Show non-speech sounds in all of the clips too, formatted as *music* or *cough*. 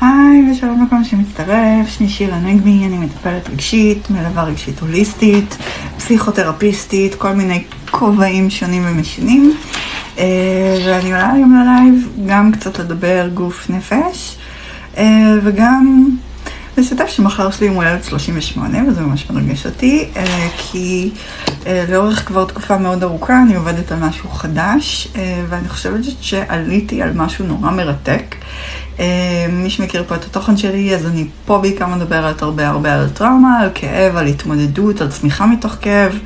היי ושלום לכל מי שמצטרף, שמי שירה נגבי, אני מטפלת רגשית, מלווה רגשית הוליסטית, פסיכותרפיסטית, כל מיני כובעים שונים ומשונים. אה, ואני עולה היום ללייב גם קצת לדבר גוף נפש, אה, וגם לשתף שמחר שלי יום הולדת 38, וזה ממש מרגש אותי, אה, כי לאורך כבר תקופה מאוד ארוכה אני עובדת על משהו חדש, ואני חושבת שעליתי על משהו נורא מרתק. מי שמכיר פה את התוכן שלי, אז אני פה בעיקר מדברת הרבה הרבה על טראומה, על כאב, על התמודדות, על צמיחה מתוך כאב.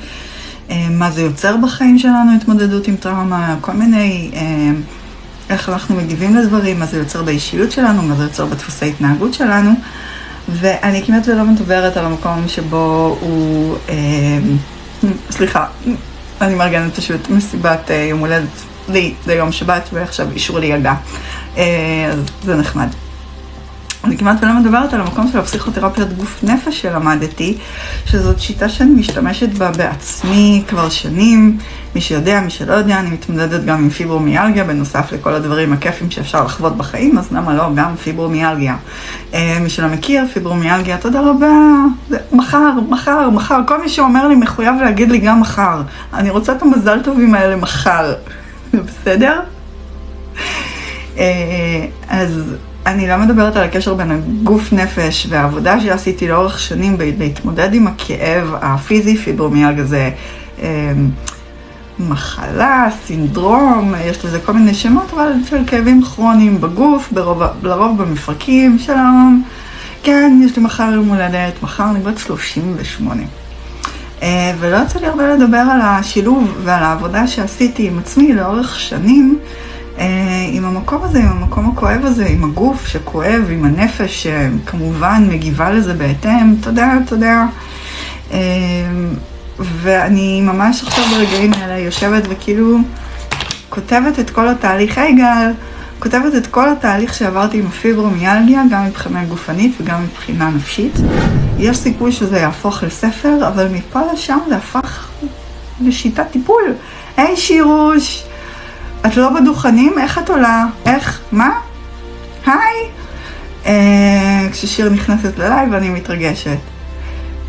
אה, מה זה יוצר בחיים שלנו, התמודדות עם טראומה, כל מיני, אה, איך אנחנו מגיבים לדברים, מה זה יוצר באישיות שלנו, מה זה יוצר בדפוסי התנהגות שלנו. ואני כמעט ולא מדברת על המקום שבו הוא, אה, סליחה, אני מארגנת פשוט מסיבת יום הולדת לי, זה יום שבת, ועכשיו אישרו לי ילדה. אז זה נחמד. אני כמעט ולא מדברת על המקום של הפסיכותרפיית גוף נפש שלמדתי, שזאת שיטה שאני משתמשת בה בעצמי כבר שנים. מי שיודע, מי שלא יודע, אני מתמודדת גם עם פיברומיאלגיה, בנוסף לכל הדברים הכיפים שאפשר לחוות בחיים, אז למה לא גם פיברומיאלגיה. אה, מי שלא מכיר, פיברומיאלגיה, תודה רבה. מחר, מחר, מחר. כל מי שאומר לי מחויב להגיד לי גם מחר. אני רוצה את המזל טובים האלה מחר. *laughs* זה בסדר? אה, אז... אני לא מדברת על הקשר בין הגוף נפש והעבודה שעשיתי לאורך שנים להתמודד עם הכאב הפיזי, פיברומיאלגיה זה אה, מחלה, סינדרום, יש לזה כל מיני שמות, אבל של כאבים כרוניים בגוף, ברוב, לרוב במפרקים, שלום. כן, יש לי מחר יום הולדת, מחר אני בת 38. אה, ולא יצא לי הרבה לדבר על השילוב ועל העבודה שעשיתי עם עצמי לאורך שנים. אה, עם המקום הזה, עם המקום הכואב הזה, עם הגוף שכואב, עם הנפש שכמובן מגיבה לזה בהתאם, תודה, תודה. אה, ואני ממש עכשיו ברגעים האלה יושבת וכאילו כותבת את כל התהליך, היי גל, כותבת את כל התהליך שעברתי עם הפיברומיאלגיה, גם מבחינה גופנית וגם מבחינה נפשית. יש סיכוי שזה יהפוך לספר, אבל מפה לשם זה הפך לשיטת טיפול. היי שירוש! את לא בדוכנים? איך את עולה? איך? מה? היי! אה, כששיר נכנסת ללייב אני מתרגשת.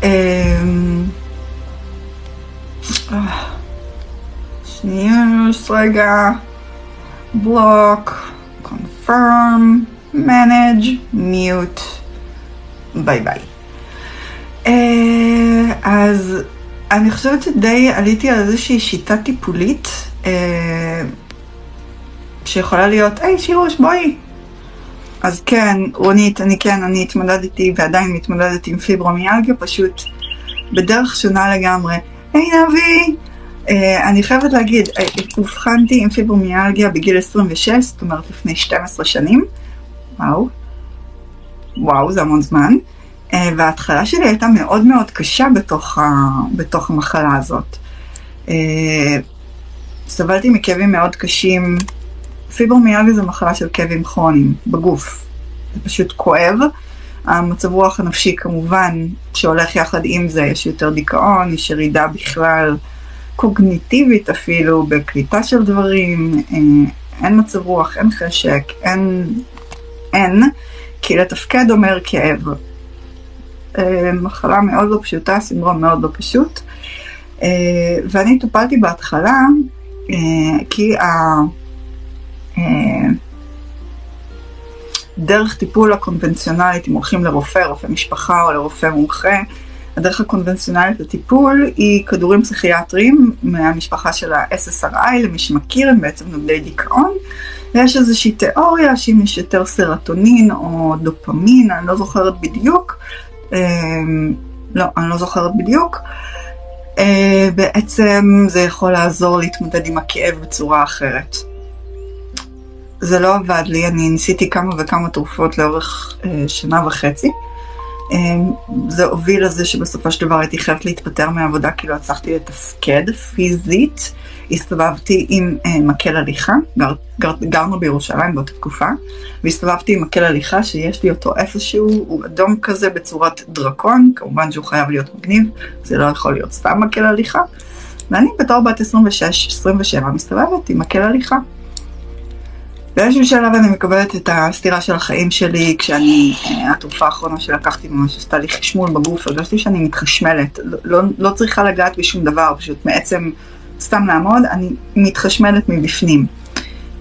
אה, שנייה, רגע. בלוק, קונפירם, מנאג', מיוט, ביי ביי. אז אני חושבת שדי עליתי על איזושהי שיטה טיפולית. Uh, שיכולה להיות, היי שירוש בואי. אז כן, רונית, אני כן, אני התמודדתי ועדיין מתמודדת עם פיברומיאלגיה, פשוט בדרך שונה לגמרי. היי נבי! Uh, אני חייבת להגיד, uh, אובחנתי עם פיברומיאלגיה בגיל 26, זאת אומרת לפני 12 שנים. וואו. וואו, זה המון זמן. Uh, וההתחלה שלי הייתה מאוד מאוד קשה בתוך, ה, בתוך המחלה הזאת. Uh, סבלתי מכאבים מאוד קשים פיברומיאלגיה זה מחלה של כאבים כרוניים בגוף. זה פשוט כואב. המצב רוח הנפשי כמובן שהולך יחד עם זה, יש יותר דיכאון, יש ירידה בכלל קוגניטיבית אפילו, בקליטה של דברים, אה, אין מצב רוח, אין חשק, אין, אין, כי לתפקד אומר כאב. אה, מחלה מאוד לא פשוטה, סינדרום מאוד לא פשוט. אה, ואני טופלתי בהתחלה, כי ה... אה, דרך טיפול הקונבנציונלית, אם הולכים לרופא, רופא משפחה או לרופא מומחה, הדרך הקונבנציונלית לטיפול היא כדורים פסיכיאטריים מהמשפחה של ה-SSRI, למי שמכיר, הם בעצם נוגדי דיכאון, ויש איזושהי תיאוריה שאם יש יותר סרטונין או דופמין, אני לא זוכרת בדיוק, אה, לא, אני לא זוכרת בדיוק, אה, בעצם זה יכול לעזור להתמודד עם הכאב בצורה אחרת. זה לא עבד לי, אני ניסיתי כמה וכמה תרופות לאורך אה, שנה וחצי. אה, זה הוביל לזה שבסופו של דבר הייתי חייבת להתפטר מהעבודה כי לא הצלחתי לתפקד פיזית. הסתובבתי עם אה, מקל הליכה, גר, גר, גרנו בירושלים באותה תקופה, והסתובבתי עם מקל הליכה שיש לי אותו איפשהו, הוא אדום כזה בצורת דרקון, כמובן שהוא חייב להיות מגניב, זה לא יכול להיות סתם מקל הליכה. ואני בתור בת 26-27 מסתובבת עם מקל הליכה. באיזשהו שלב אני מקבלת את הסתירה של החיים שלי, כשאני, אה, התרופה האחרונה שלקחתי ממש עשתה לי חשמול בגוף, הרגשתי שאני מתחשמלת, לא, לא צריכה לגעת בשום דבר, פשוט מעצם סתם לעמוד, אני מתחשמלת מבפנים.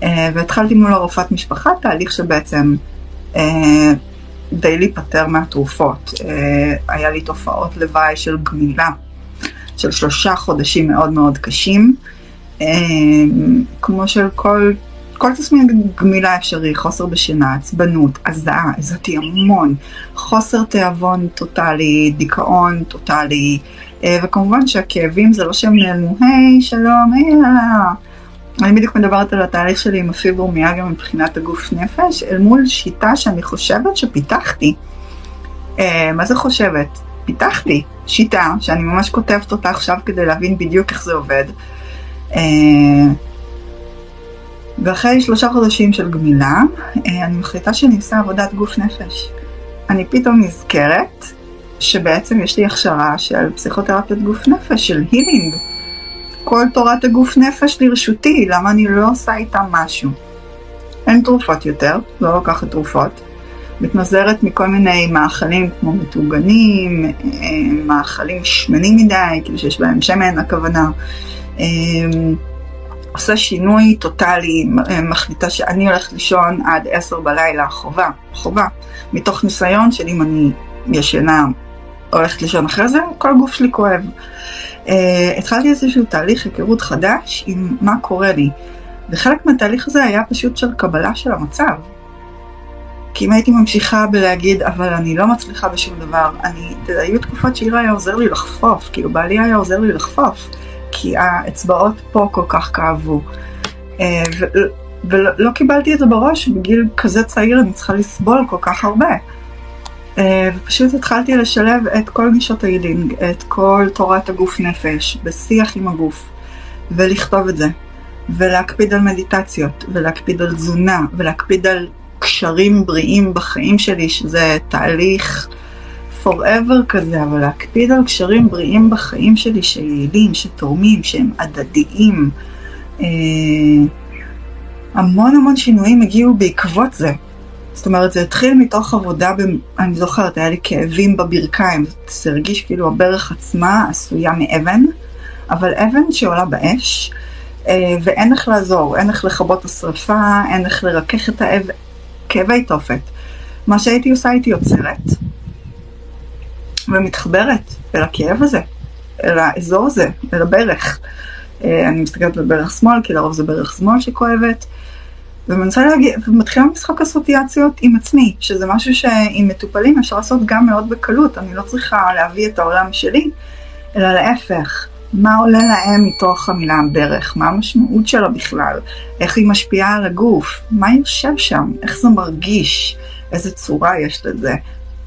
אה, והתחלתי מול הרופאת משפחה, תהליך שבעצם אה, די להיפטר מהתרופות. היה לי תופעות לוואי של גמילה, של שלושה חודשים מאוד מאוד קשים, כמו של כל כל תסמין גמילה אפשרי, חוסר בשינה, עצבנות, הזעה, הזעתי המון, חוסר תיאבון טוטאלי, דיכאון טוטאלי, אה, וכמובן שהכאבים זה לא שהם נעלמו, היי, שלום, היי, יאללה. אני בדיוק מדברת על התהליך שלי עם הפיברומיאגיה מבחינת הגוף נפש, אל מול שיטה שאני חושבת שפיתחתי. אה, מה זה חושבת? פיתחתי שיטה שאני ממש כותבת אותה עכשיו כדי להבין בדיוק איך זה עובד. אה, ואחרי שלושה חודשים של גמילה, אה, אני מחליטה שאני עושה עבודת גוף נפש. אני פתאום נזכרת שבעצם יש לי הכשרה של פסיכותרפיית גוף נפש, של הילינג. כל תורת הגוף נפש לרשותי, למה אני לא עושה איתה משהו? אין תרופות יותר, לא לוקחת תרופות. מתנזרת מכל מיני מאכלים כמו מטוגנים, אה, מאכלים שמנים מדי, כאילו שיש בהם שמן הכוונה. עושה שינוי טוטאלי, אה, מחליטה שאני הולכת לישון עד עשר בלילה, חובה, חובה. מתוך ניסיון של אם אני ישנה, הולכת לישון אחרי זה, כל הגוף שלי כואב. Uh, התחלתי איזשהו תהליך היכרות חדש עם מה קורה לי. וחלק מהתהליך הזה היה פשוט של קבלה של המצב. כי אם הייתי ממשיכה בלהגיד, אבל אני לא מצליחה בשום דבר, אני, היו תקופות שאירה היה עוזר לי לחפוף, כאילו בעלי היה עוזר לי לחפוף. כי האצבעות פה כל כך כאבו. אה, ולא לא קיבלתי את זה בראש, בגיל כזה צעיר אני צריכה לסבול כל כך הרבה. אה, ופשוט התחלתי לשלב את כל גישות ההילינג, את כל תורת הגוף נפש, בשיח עם הגוף, ולכתוב את זה, ולהקפיד על מדיטציות, ולהקפיד על תזונה, ולהקפיד על קשרים בריאים בחיים שלי, שזה תהליך forever כזה, אבל להקפיד על קשרים בריאים בחיים שלי, שיעילים, שתורמים, שהם הדדיים. אה, המון המון שינויים הגיעו בעקבות זה. זאת אומרת, זה התחיל מתוך עבודה, ב... אני זוכרת, היה לי כאבים בברכיים, זה הרגיש כאילו הברך עצמה עשויה מאבן, אבל אבן שעולה באש, אה, ואין איך לעזור, אין איך לכבות את השרפה, אין איך לרכך את האב... כאבי תופת. מה שהייתי עושה, הייתי עוצרת, ומתחברת אל הכאב הזה, אל האזור הזה, אל הברך. אה, אני מסתכלת בברך שמאל, כי לרוב זה ברך שמאל שכואבת, ומנסה להגיע, ומתחילה משחק אסוציאציות עם עצמי, שזה משהו שעם מטופלים אפשר לעשות גם מאוד בקלות, אני לא צריכה להביא את העולם שלי, אלא להפך, מה עולה להם מתוך המילה ברך, מה המשמעות שלה בכלל, איך היא משפיעה על הגוף, מה יושב שם, איך זה מרגיש, איזה צורה יש לזה,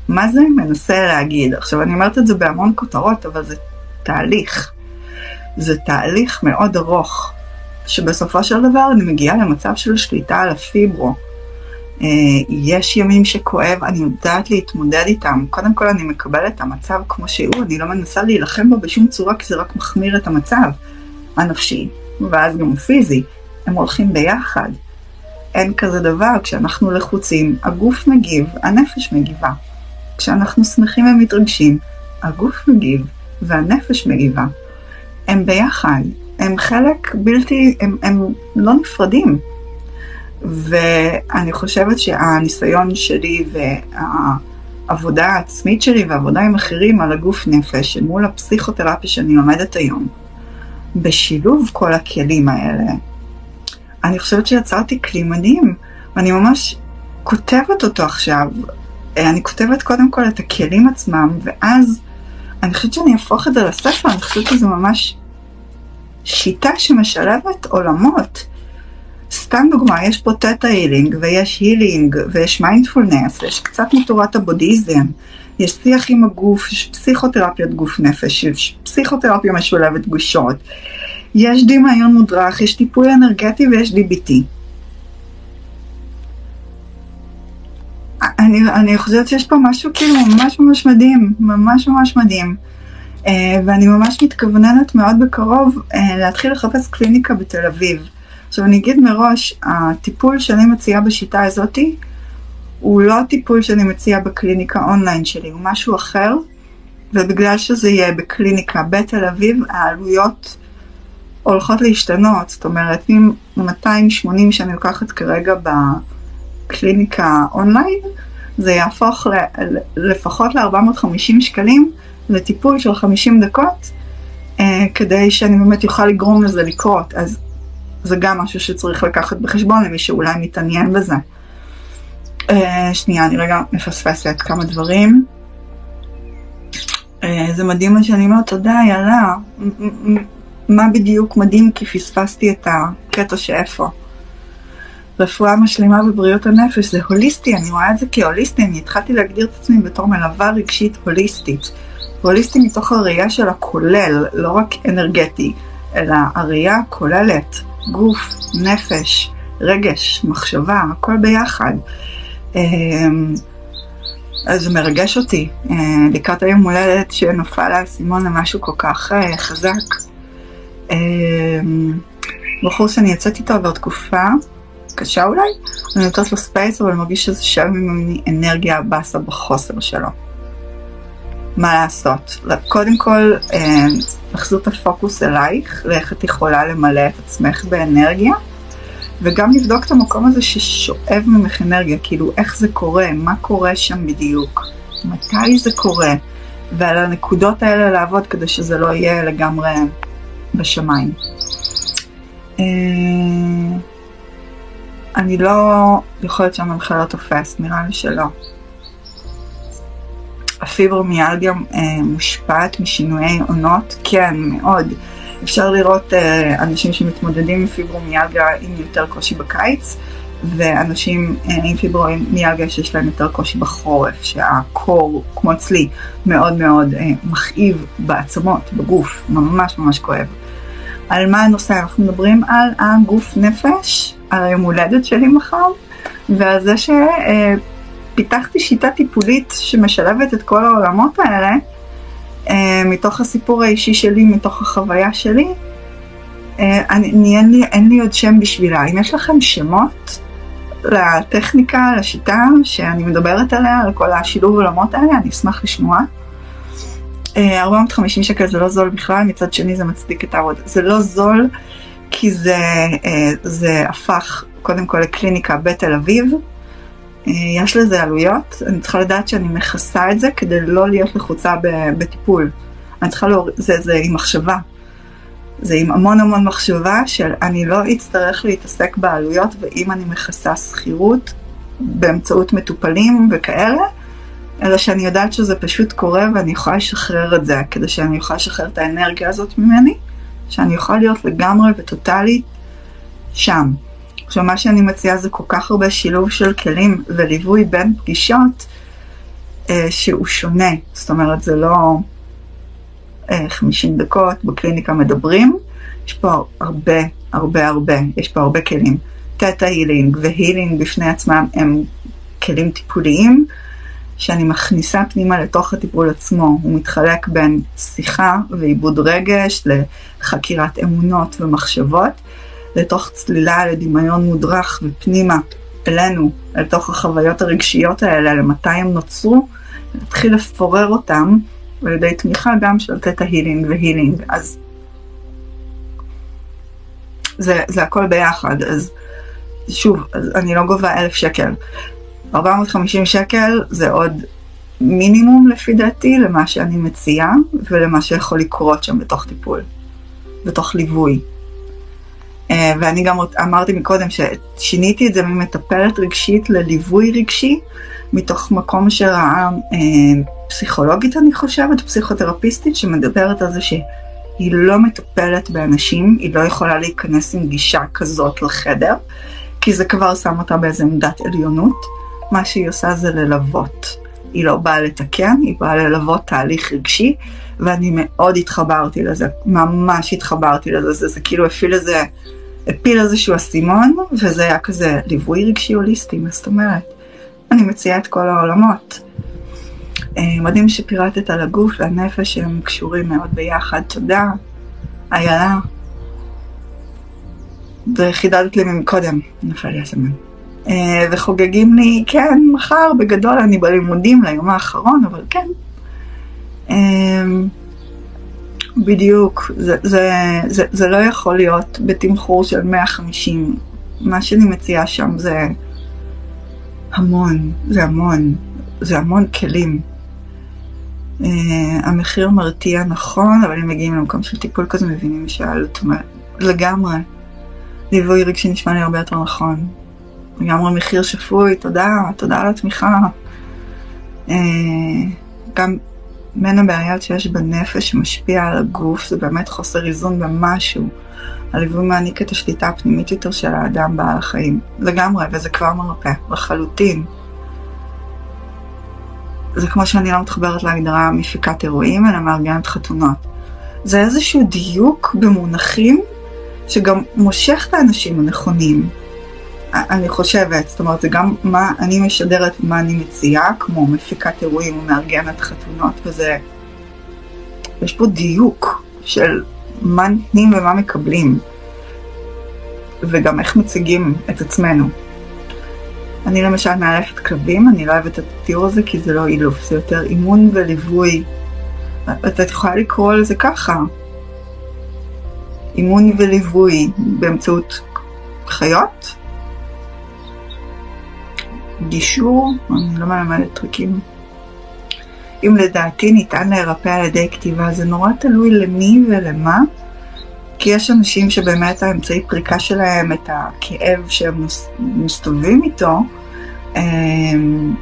מה זה מנסה להגיד? עכשיו, אני אומרת את זה בהמון כותרות, אבל זה תהליך. זה תהליך מאוד ארוך, שבסופו של דבר אני מגיעה למצב של שליטה על הפיברו. אה, יש ימים שכואב, אני יודעת להתמודד איתם. קודם כל אני מקבלת את המצב כמו שהוא, אני לא מנסה להילחם בו בשום צורה, כי זה רק מחמיר את המצב הנפשי, ואז גם הפיזי. הם הולכים ביחד. אין כזה דבר, כשאנחנו לחוצים, הגוף מגיב, הנפש מגיבה. כשאנחנו שמחים ומתרגשים, הגוף מגיב והנפש מגיבה. הם ביחד, הם חלק בלתי, הם, הם לא נפרדים. ואני חושבת שהניסיון שלי והעבודה העצמית שלי ועבודה עם אחרים על הגוף נפש, מול הפסיכותרפיה שאני לומדת היום, בשילוב כל הכלים האלה, אני חושבת שיצרתי כלי מדהים, ואני ממש כותבת אותו עכשיו אני כותבת קודם כל את הכלים עצמם, ואז אני חושבת שאני אהפוך את זה לספר, אני חושבת שזה ממש שיטה שמשלבת עולמות. סתם דוגמה, יש פה theta healing, ויש healing, ויש מיינדפולנס, ויש קצת מתורת הבודהיזם, יש שיח עם הגוף, יש פסיכותרפיית גוף נפש, יש פסיכותרפיה משולבת גישות, יש דמיון מודרך, יש טיפול אנרגטי ויש DBT. אני, אני חושבת שיש פה משהו כאילו ממש ממש מדהים, ממש ממש מדהים. Uh, ואני ממש מתכווננת מאוד בקרוב uh, להתחיל לחפש קליניקה בתל אביב. עכשיו אני אגיד מראש, הטיפול שאני מציעה בשיטה הזאתי, הוא לא הטיפול שאני מציעה בקליניקה אונליין שלי, הוא משהו אחר, ובגלל שזה יהיה בקליניקה בתל אביב, העלויות הולכות להשתנות, זאת אומרת, אם 280 שאני לוקחת כרגע בקליניקה אונליין, זה יהפוך ל, לפחות ל-450 שקלים לטיפול של 50 דקות, אה, כדי שאני באמת אוכל לגרום לזה לקרות. אז זה גם משהו שצריך לקחת בחשבון למי שאולי מתעניין בזה. אה, שנייה, אני רגע מפספסת כמה דברים. אה, זה מדהים מה שאני אומרת, תודה, יאללה. מה בדיוק מדהים כי פספסתי את הקטע שאיפה. רפואה משלימה בבריאות הנפש זה הוליסטי, אני רואה את זה כהוליסטי, אני התחלתי להגדיר את עצמי בתור מלווה רגשית הוליסטית. הוליסטי מתוך הראייה של הכולל, לא רק אנרגטי, אלא הראייה כוללת גוף, נפש, רגש, מחשבה, הכל ביחד. אמ, אז זה מרגש אותי, אה, לקראת היום הולדת שנופל האסימון למשהו כל כך אה, חזק. אמ, בחור שאני יצאתי איתו עבר תקופה קשה אולי, אני נותנת לו space, אבל אני מרגיש שזה שאב ממני אנרגיה באסה בחוסר שלו. מה לעשות? קודם כל, אה, לחזור את הפוקוס אלייך, ואיך את יכולה למלא את עצמך באנרגיה, וגם לבדוק את המקום הזה ששואב ממך אנרגיה, כאילו איך זה קורה, מה קורה שם בדיוק, מתי זה קורה, ועל הנקודות האלה לעבוד כדי שזה לא יהיה לגמרי בשמיים. אני לא, יכול להיות שהמנחה לא תופס, נראה לי שלא. הפיברומיאלגיה אה, מושפעת משינויי עונות? כן, מאוד. אפשר לראות אה, אנשים שמתמודדים עם פיברומיאלגיה עם יותר קושי בקיץ, ואנשים אה, עם פיברומיאלגיה שיש להם יותר קושי בחורף, שהקור, כמו אצלי, מאוד מאוד אה, מכאיב בעצמות, בגוף, ממש ממש כואב. על מה הנושא? אנחנו מדברים על הגוף נפש, על היום הולדת שלי מחר, ועל זה שפיתחתי שיטה טיפולית שמשלבת את כל העולמות האלה, אה, מתוך הסיפור האישי שלי, מתוך החוויה שלי. אה, אני, אין, לי, אין לי עוד שם בשבילה. אם יש לכם שמות לטכניקה, לשיטה שאני מדברת עליה, על כל השילוב עולמות האלה, אני אשמח לשמוע. 450 שקל זה לא זול בכלל, מצד שני זה מצדיק את העבודה. זה לא זול כי זה, אה, זה הפך קודם כל לקליניקה בתל אביב. אה, יש לזה עלויות, אני צריכה לדעת שאני מכסה את זה כדי לא להיות לחוצה בטיפול. אני צריכה להוריד, זה, זה עם מחשבה. זה עם המון המון מחשבה של אני לא אצטרך להתעסק בעלויות ואם אני מכסה שכירות באמצעות מטופלים וכאלה, אלא שאני יודעת שזה פשוט קורה ואני יכולה לשחרר את זה, כדי שאני אוכל לשחרר את האנרגיה הזאת ממני, שאני אוכל להיות לגמרי וטוטאלית שם. עכשיו, מה שאני מציעה זה כל כך הרבה שילוב של כלים וליווי בין פגישות, אה, שהוא שונה. זאת אומרת, זה לא אה, 50 דקות בקליניקה מדברים, יש פה הרבה, הרבה, הרבה, יש פה הרבה כלים. תטא הילינג והילינג בפני עצמם הם כלים טיפוליים. שאני מכניסה פנימה לתוך הטיפול עצמו. הוא מתחלק בין שיחה ועיבוד רגש לחקירת אמונות ומחשבות, לתוך צלילה לדמיון מודרך ופנימה אלינו, אל תוך החוויות הרגשיות האלה, למתי הם נוצרו, להתחיל לפורר אותם על ידי תמיכה גם של תטא הילינג והילינג. אז זה, זה הכל ביחד, אז שוב, אז אני לא גובה אלף שקל. 450 שקל זה עוד מינימום לפי דעתי למה שאני מציעה ולמה שיכול לקרות שם בתוך טיפול, בתוך ליווי. אה, ואני גם אמרתי מקודם ששיניתי את זה ממטפלת רגשית לליווי רגשי, מתוך מקום שראה אה, פסיכולוגית אני חושבת, פסיכותרפיסטית, שמדברת על זה שהיא לא מטפלת באנשים, היא לא יכולה להיכנס עם גישה כזאת לחדר, כי זה כבר שם אותה באיזה עמדת עליונות. מה שהיא עושה זה ללוות. היא לא באה לתקן, היא באה ללוות תהליך רגשי, ואני מאוד התחברתי לזה, ממש התחברתי לזה, זה, זה כאילו הפיל איזה, הפיל איזשהו אסימון, וזה היה כזה ליווי רגשי הוליסטי, מה זאת אומרת? אני מציעה את כל העולמות. אה, מדהים שפירטת על הגוף והנפש שהם קשורים מאוד ביחד, תודה, איילה. וחידדת לי מקודם, נפל לי הסמן. אה, וחוגגים לי, כן, מחר, בגדול אני בלימודים ליום האחרון, אבל כן. אה, בדיוק, זה, זה, זה, זה לא יכול להיות בתמחור של 150. מה שאני מציעה שם זה המון, זה המון, זה המון כלים. Uh, המחיר מרתיע נכון, אבל אם מגיעים למקום של טיפול כזה מבינים שהעלות לגמרי. ליווי רגשי נשמע לי הרבה יותר נכון. לגמרי מחיר שפוי, תודה, תודה על התמיכה. Uh, גם בין הבעיות שיש בנפש שמשפיע על הגוף, זה באמת חוסר איזון במשהו. הליווי מעניק את השליטה הפנימית יותר של האדם בעל החיים. לגמרי, וזה כבר מרפא, לחלוטין. זה כמו שאני לא מתחברת להגדרה מפיקת אירועים, אלא מארגנת חתונות. זה איזשהו דיוק במונחים שגם מושך את האנשים הנכונים. אני חושבת, זאת אומרת, זה גם מה אני משדרת ומה אני מציעה, כמו מפיקת אירועים ומארגנת חתונות, וזה... יש פה דיוק של מה נותנים ומה מקבלים, וגם איך מציגים את עצמנו. אני למשל מאלפת כלבים, אני לא אוהבת את התיאור הזה כי זה לא אילוף, זה יותר אימון וליווי. את יכולה לקרוא לזה ככה, אימון וליווי באמצעות חיות, גישור, אני לא מלמדת טריקים. אם לדעתי ניתן להירפא על ידי כתיבה, זה נורא תלוי למי ולמה, כי יש אנשים שבאמת האמצעי פריקה שלהם, את הכאב שהם מסתובבים איתו, אמ,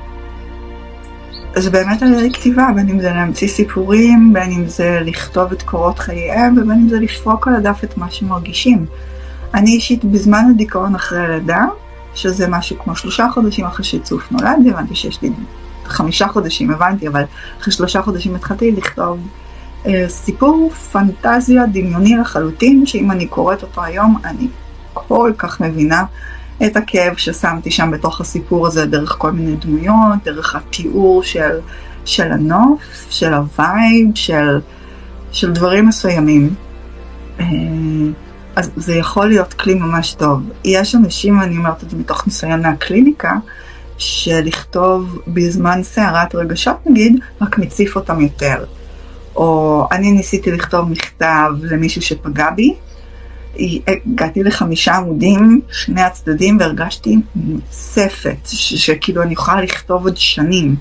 זה באמת על ידי כתיבה, בין אם זה להמציא סיפורים, בין אם זה לכתוב את קורות חייהם, ובין אם זה לפרוק על הדף את מה שמרגישים. אני אישית בזמן הדיכאון אחרי הלידה, שזה משהו כמו שלושה חודשים אחרי שצוף נולד, הבנתי שיש לי חמישה חודשים, הבנתי, אבל אחרי שלושה חודשים התחלתי לכתוב אה, סיפור פנטזיה דמיוני לחלוטין, שאם אני קוראת אותו היום, אני כל כך מבינה את הכאב ששמתי שם בתוך הסיפור הזה, דרך כל מיני דמויות, דרך התיאור של, של הנוף, של ה vibe, של, של דברים מסוימים. אה, אז זה יכול להיות כלי ממש טוב. יש אנשים, אני אומרת את זה מתוך ניסיון מהקליניקה, שלכתוב בזמן סערת רגשות נגיד, רק מציף אותם יותר. או אני ניסיתי לכתוב מכתב למישהו שפגע בי, הגעתי לחמישה עמודים, שני הצדדים, והרגשתי מוצפת, שכאילו אני יכולה לכתוב עוד שנים.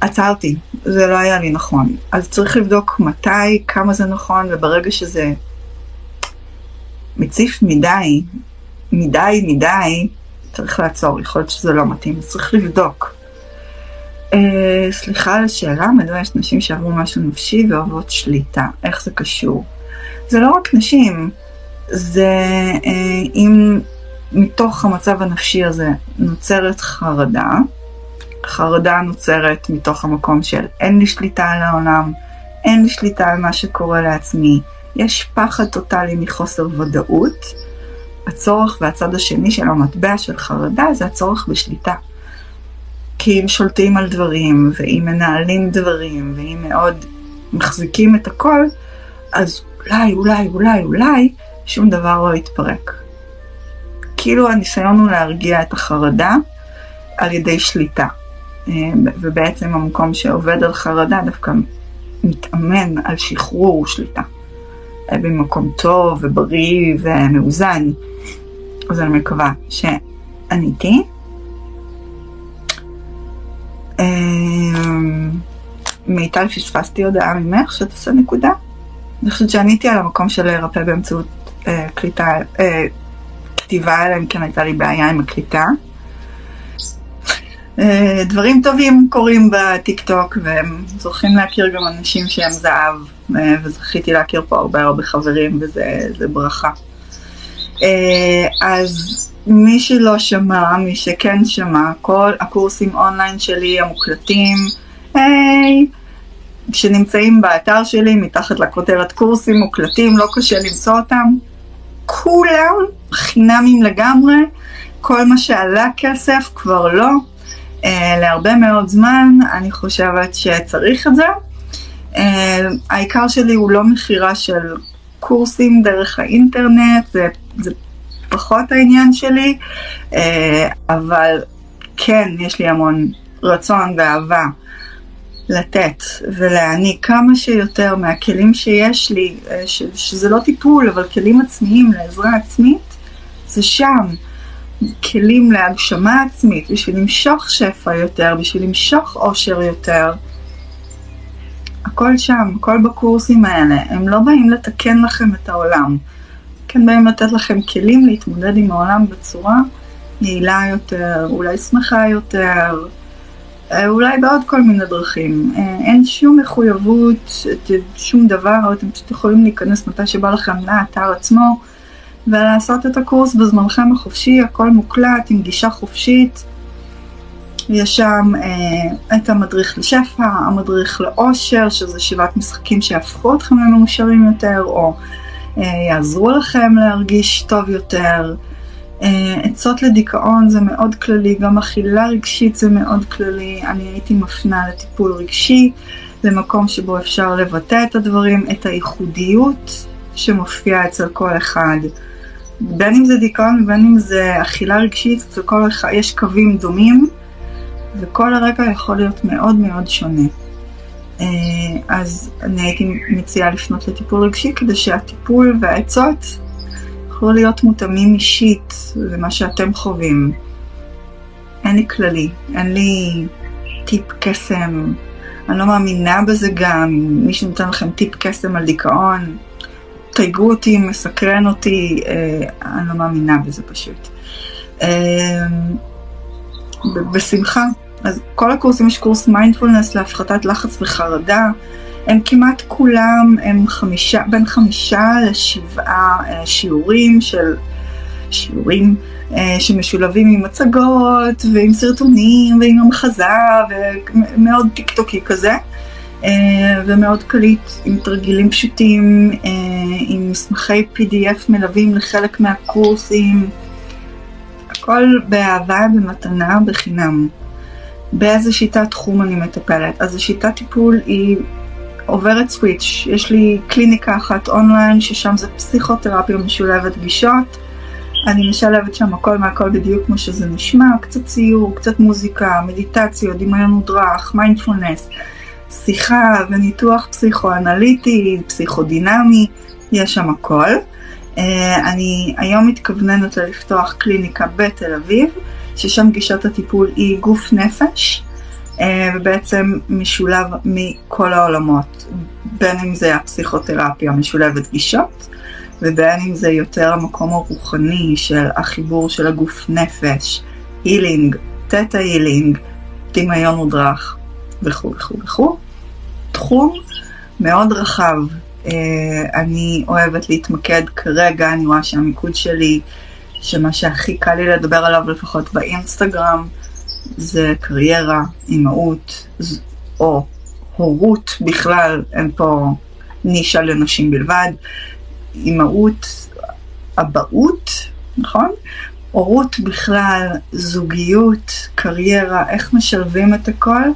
עצרתי, זה לא היה לי נכון. אז צריך לבדוק מתי, כמה זה נכון, וברגע שזה מציף מדי, מדי מדי, צריך לעצור, יכול להיות שזה לא מתאים, אז צריך לבדוק. Uh, סליחה על השאלה, מדוע יש נשים שעברו משהו נפשי ואוהבות שליטה, איך זה קשור? זה לא רק נשים, זה uh, אם מתוך המצב הנפשי הזה נוצרת חרדה, חרדה נוצרת מתוך המקום של אין לי שליטה על העולם, אין לי שליטה על מה שקורה לעצמי, יש פחד טוטאלי מחוסר ודאות. הצורך והצד השני של המטבע של חרדה זה הצורך בשליטה. כי אם שולטים על דברים, ואם מנהלים דברים, ואם מאוד מחזיקים את הכל, אז אולי, אולי, אולי, אולי, שום דבר לא יתפרק. כאילו הניסיון הוא להרגיע את החרדה על ידי שליטה. ובעצם המקום שעובד על חרדה דווקא מתאמן על שחרור שליטה. במקום טוב ובריא ומאוזן. אז אני מקווה שעניתי. אמ, מיטל, פספסתי הודעה ממך שתעשה נקודה? אני חושבת שעניתי על המקום של להירפא באמצעות אה, קליטה, אה, כתיבה, אלא אם כן הייתה לי בעיה עם הקליטה. אה, דברים טובים קורים בטיק טוק, והם זוכים להכיר גם אנשים שהם זהב, אה, וזכיתי להכיר פה הרבה הרבה חברים, וזה ברכה. אה, אז מי שלא שמע, מי שכן שמע, כל הקורסים אונליין שלי המוקלטים, היי, שנמצאים באתר שלי, מתחת לכותרת קורסים מוקלטים, לא קשה למצוא אותם. כולם חינמים לגמרי, כל מה שעלה כסף כבר לא. Uh, להרבה מאוד זמן, אני חושבת שצריך את זה. Uh, העיקר שלי הוא לא מכירה של קורסים דרך האינטרנט, זה, זה פחות העניין שלי, אה, אבל כן, יש לי המון רצון ואהבה לתת ולהעניק כמה שיותר מהכלים שיש לי, אה, ש, שזה לא טיפול, אבל כלים עצמיים לעזרה עצמית, זה שם. כלים להגשמה עצמית, בשביל למשוך שפע יותר, בשביל למשוך עושר יותר. הכל שם, הכל בקורסים האלה. הם לא באים לתקן לכם את העולם. כן באים לתת לכם כלים להתמודד עם העולם בצורה יעילה יותר, אולי שמחה יותר, אה, אולי בעוד כל מיני דרכים. אה, אין שום מחויבות, שום דבר, אתם פשוט יכולים להיכנס מתי שבא לכם לאתר עצמו ולעשות את הקורס בזמנכם החופשי, הכל מוקלט עם גישה חופשית. יש שם אה, את המדריך לשפע, המדריך לאושר, שזה שבעת משחקים שיהפכו אתכם למאושרים יותר, או אה, יעזרו לכם להרגיש טוב יותר. אה, עצות לדיכאון זה מאוד כללי, גם אכילה רגשית זה מאוד כללי. אני הייתי מפנה לטיפול רגשי, למקום שבו אפשר לבטא את הדברים, את הייחודיות שמופיעה אצל כל אחד. בין אם זה דיכאון ובין אם זה אכילה רגשית, אצל כל אחד יש קווים דומים. וכל הרקע יכול להיות מאוד מאוד שונה. אה, אז אני הייתי מציעה לפנות לטיפול רגשי כדי שהטיפול והעצות יוכלו להיות מותאמים אישית למה שאתם חווים. אין לי כללי, אין לי טיפ קסם, אני לא מאמינה בזה גם, אם מישהו נותן לכם טיפ קסם על דיכאון, תייגו אותי, מסקרן אותי, אה, אני לא מאמינה בזה פשוט. אה, בשמחה, אז כל הקורסים יש קורס מיינדפולנס להפחתת לחץ וחרדה. הם כמעט כולם, הם חמישה, בין חמישה לשבעה אה, שיעורים של, שיעורים אה, שמשולבים עם מצגות ועם סרטונים ועם המחשה ומאוד טיקטוקי כזה. אה, ומאוד קליט עם תרגילים פשוטים, עם מסמכי PDF מלווים לחלק מהקורסים, הכל באהבה, במתנה, בחינם. באיזה שיטת תחום אני מטפלת. אז השיטת טיפול היא עוברת switch. יש לי קליניקה אחת אונליין, ששם זה פסיכותרפיה משולבת גישות. אני משלבת שם הכל מהכל בדיוק כמו שזה נשמע, קצת ציור, קצת מוזיקה, מדיטציות, דמיון מודרך, מיינדפולנס, שיחה וניתוח פסיכואנליטי, פסיכודינמי, יש שם הכל. אה, אני היום מתכווננת לפתוח קליניקה בתל אביב. ששם גישת הטיפול היא גוף נפש, אה, ובעצם משולב מכל העולמות, בין אם זה הפסיכותרפיה משולבת גישות, ובין אם זה יותר המקום הרוחני של החיבור של הגוף נפש, הילינג, תטא הילינג, דמיון מודרך וכו' וכו' וכו'. תחום מאוד רחב. Uh, אני אוהבת להתמקד כרגע, אני רואה שהמיקוד שלי שמה שהכי קל לי לדבר עליו, לפחות באינסטגרם, זה קריירה, אימהות, או הורות בכלל, אין פה נישה לנשים בלבד, אימהות, אבהות, נכון? הורות בכלל, זוגיות, קריירה, איך משלבים את הכל,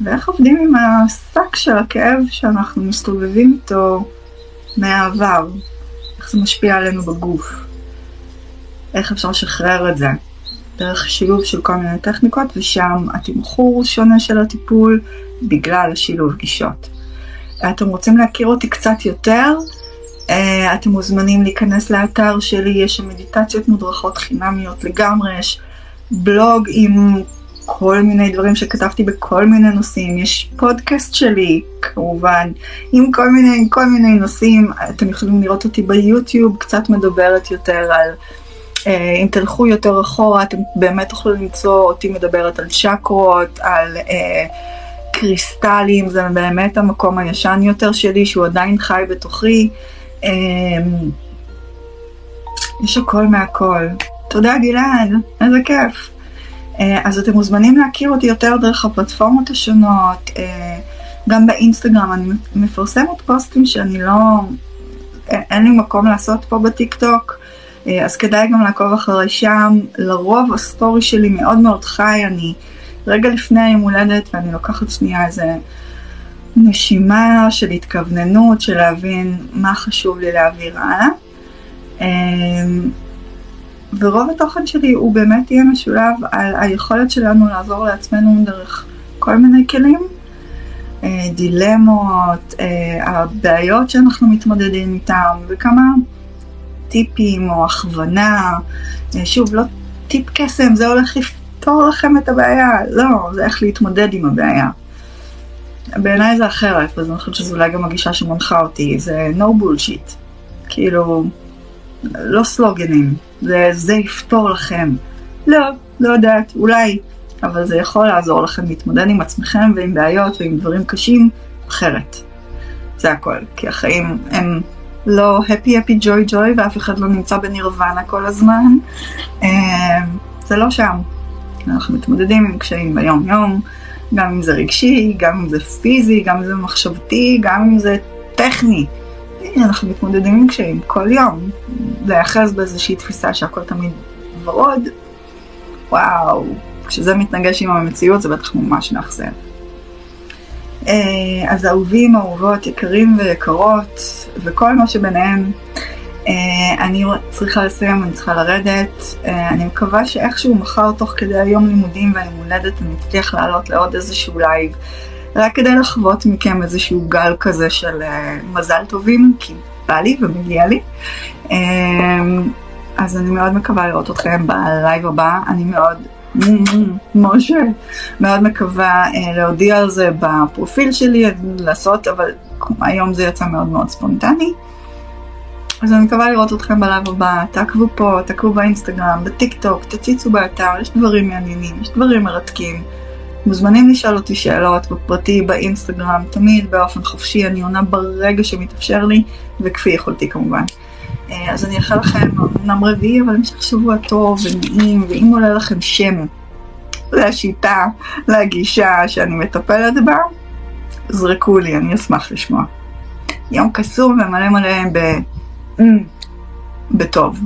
ואיך עובדים עם השק של הכאב שאנחנו מסתובבים איתו מהעבר, איך זה משפיע עלינו בגוף. איך אפשר לשחרר את זה. דרך שילוב של כל מיני טכניקות, ושם התמחור שונה של הטיפול בגלל השילוב גישות. אתם רוצים להכיר אותי קצת יותר? אה, אתם מוזמנים להיכנס לאתר שלי, יש שם מדיטציות מודרכות חינמיות לגמרי, יש בלוג עם כל מיני דברים שכתבתי בכל מיני נושאים, יש פודקאסט שלי כמובן, עם כל מיני, כל מיני נושאים, אתם יכולים לראות אותי ביוטיוב, קצת מדברת יותר על אה, אם תלכו יותר אחורה, אתם באמת תוכלו למצוא אותי מדברת על צ'קרות, על אה, קריסטלים, זה באמת המקום הישן יותר שלי, שהוא עדיין חי בתוכי. אה, יש הכל מהכל. תודה גלעד, איזה כיף. אה, אז אתם מוזמנים להכיר אותי יותר דרך הפלטפורמות השונות, אה, גם באינסטגרם אני מפרסמת פוסטים שאני לא, אין לי מקום לעשות פה בטיק טוק. אה, אז כדאי גם לעקוב אחרי שם. לרוב ה story שלי מאוד מאוד חי, אני רגע לפני היום הולדת ואני לוקחת שנייה איזה נשימה של התכווננות, של להבין מה חשוב לי להעביר הלאה. ורוב התוכן שלי הוא באמת יהיה משולב על היכולת שלנו לעזור לעצמנו דרך כל מיני כלים, אה, דילמות, אה, הבעיות שאנחנו מתמודדים איתם, וכמה טיפים או הכוונה. אה, שוב, לא טיפ קסם, זה הולך לפתור לכם את הבעיה, לא, זה איך להתמודד עם הבעיה. בעיניי זה אחרת, ואני חושבת שזו אולי גם הגישה שמנחה אותי, זה no bullshit. כאילו, לא סלוגנים, זה, זה יפתור לכם. לא, לא יודעת, אולי, אבל זה יכול לעזור לכם להתמודד עם עצמכם ועם בעיות ועם דברים קשים אחרת. זה הכל, כי החיים הם לא happy happy joy joy ואף אחד לא נמצא בנירוונה כל הזמן. אה, זה לא שם. אנחנו מתמודדים עם קשיים ביום יום, גם אם זה רגשי, גם אם זה פיזי, גם אם זה מחשבתי, גם אם זה טכני. אנחנו מתמודדים עם קשיים כל יום. להיאחז באיזושהי תפיסה שהכל תמיד ורוד, וואו, כשזה מתנגש עם המציאות זה בטח ממש מאכזב. אה, אז אהובים, אהובות, יקרים ויקרות, וכל מה שביניהם, אה, אני צריכה לסיים, אני צריכה לרדת. אה, אני מקווה שאיכשהו מחר, תוך כדי היום לימודים והיום הולדת, אני אצליח לעלות לעוד איזשהו live, רק כדי לחוות מכם איזשהו גל כזה של מזל טובים, כי בא לי ומגיע לי. אז אני מאוד מקווה לראות אתכם בלייב הבא, אני מאוד משה, מאוד מקווה אה, להודיע על זה בפרופיל שלי, לעשות, אבל היום זה יצא מאוד מאוד ספונטני. אז אני מקווה לראות אתכם בלייב הבא, תעקבו פה, תעקבו באינסטגרם, בטיק טוק, תציצו באתר, יש דברים מעניינים, יש דברים מרתקים. מוזמנים לשאול אותי שאלות בפרטי, באינסטגרם, תמיד באופן חופשי, אני עונה ברגע שמתאפשר לי, וכפי יכולתי כמובן. אה, אז אני אאחל לכם אמנם רביעי, אבל המשך שבוע טוב ונעים, ואם עולה לכם שם לשיטה, לגישה שאני מטפלת בה, זרקו לי, אני אשמח לשמוע. יום קסום ומלא מלא ב... בטוב.